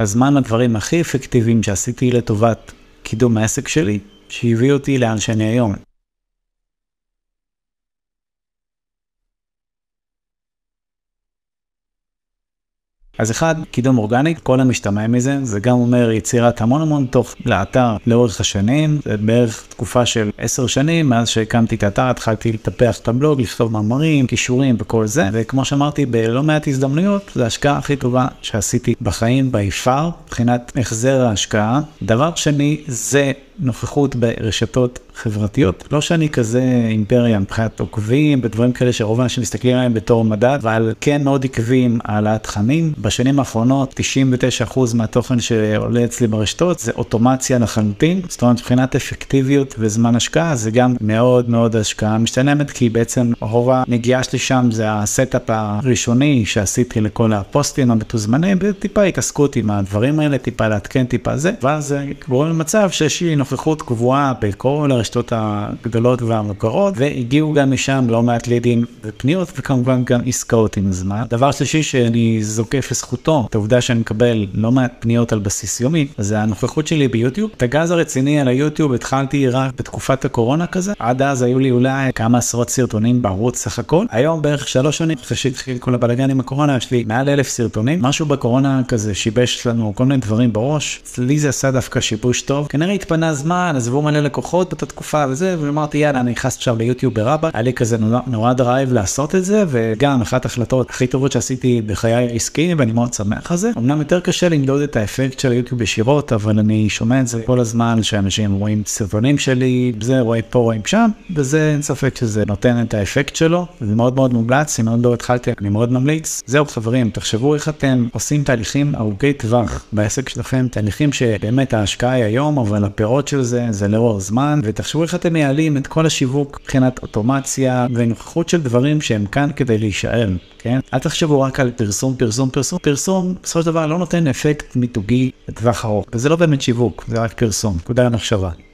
הזמן הדברים הכי אפקטיביים שעשיתי לטובת קידום העסק שלי, שהביא אותי לאן שאני היום. אז אחד, קידום אורגני, כל המשתמע מזה, זה גם אומר יצירת המון המון תוך לאתר לאורך השנים, זה בערך תקופה של עשר שנים, מאז שהקמתי את האתר התחלתי לטפח את הבלוג, לכתוב מאמרים, כישורים וכל זה, וכמו שאמרתי בלא מעט הזדמנויות, זה ההשקעה הכי טובה שעשיתי בחיים ביפר, מבחינת החזר ההשקעה. דבר שני, זה נוכחות ברשתות חברתיות. לא שאני כזה אימפריה מבחינת עוקבים ודברים כאלה שרוב האנשים מסתכלים עליהם בתור מדד, אבל כן מאוד עקביים על התכנים. בשנים האחרונות 99% מהתוכן שעולה אצלי ברשתות זה אוטומציה לחלוטין. זאת אומרת מבחינת אפקטיביות וזמן השקעה זה גם מאוד מאוד השקעה משתלמת כי בעצם רוב הנגיעה שלי שם זה ה setup הראשוני שעשיתי לכל הפוסטים המתוזמנים וטיפה התעסקות עם הדברים האלה, טיפה לעדכן טיפה זה, ואז זה גורם למצב שיש לי נוכחות קבועה בכל הרשתות הגדולות והמוכרות, והגיעו גם משם לא מעט לידים ופניות, וכמובן גם עסקאות עם הזמן. דבר שלישי שאני זוקף לזכותו, את העובדה שאני מקבל לא מעט פניות על בסיס יומי, זה הנוכחות שלי ביוטיוב. את הגז הרציני על היוטיוב התחלתי רק בתקופת הקורונה כזה, עד אז היו לי אולי כמה עשרות סרטונים בערוץ סך הכל. היום בערך שלוש שנים אחרי שהתחיל כל הבלאגן עם הקורונה, יש לי מעל אלף סרטונים. משהו בקורונה כזה שיבש לנו כל מיני דברים בראש, לי זה עשה דווקא שיבוש טוב. כנראה התפנה זמן, עזבו מלא לקוחות באותה תקופה וזה, ואמרתי יאללה אני נכנס עכשיו ליוטיוב ברבה, היה לי כזה נורא, נורא דרייב לעשות את זה, וגם אחת ההחלטות הכי טובות שעשיתי בחיי העסקיים, ואני מאוד שמח על זה. אמנם יותר קשה למדוד את האפקט של היוטיוב ישירות, אבל אני שומע את זה כל הזמן שאנשים רואים סרטונים שלי, זה רואה פה רואים שם, וזה אין ספק שזה נותן את האפקט שלו, זה מאוד מאוד מומלץ, אם עוד לא התחלתי אני מאוד ממליץ. זהו חברים, תחשבו איך אתם עושים תהליכים ארוכי טווח בעסק שלכם, תהליכים שבאמת ההשקעה היא היום, אבל הפירות של זה זה לאור זמן, ותחשבו איך אתם מייעלים את כל השיווק מבחינת אוטומציה ונוכחות של דברים שהם כאן כדי להישאר, כן? אל תחשבו רק על פרסום, פרסום, פרסום, פרסום, בסופו של דבר לא נותן אפקט מיתוגי לטווח ארוך, וזה לא באמת שיווק, זה רק פרסום, נקודה למחשבה.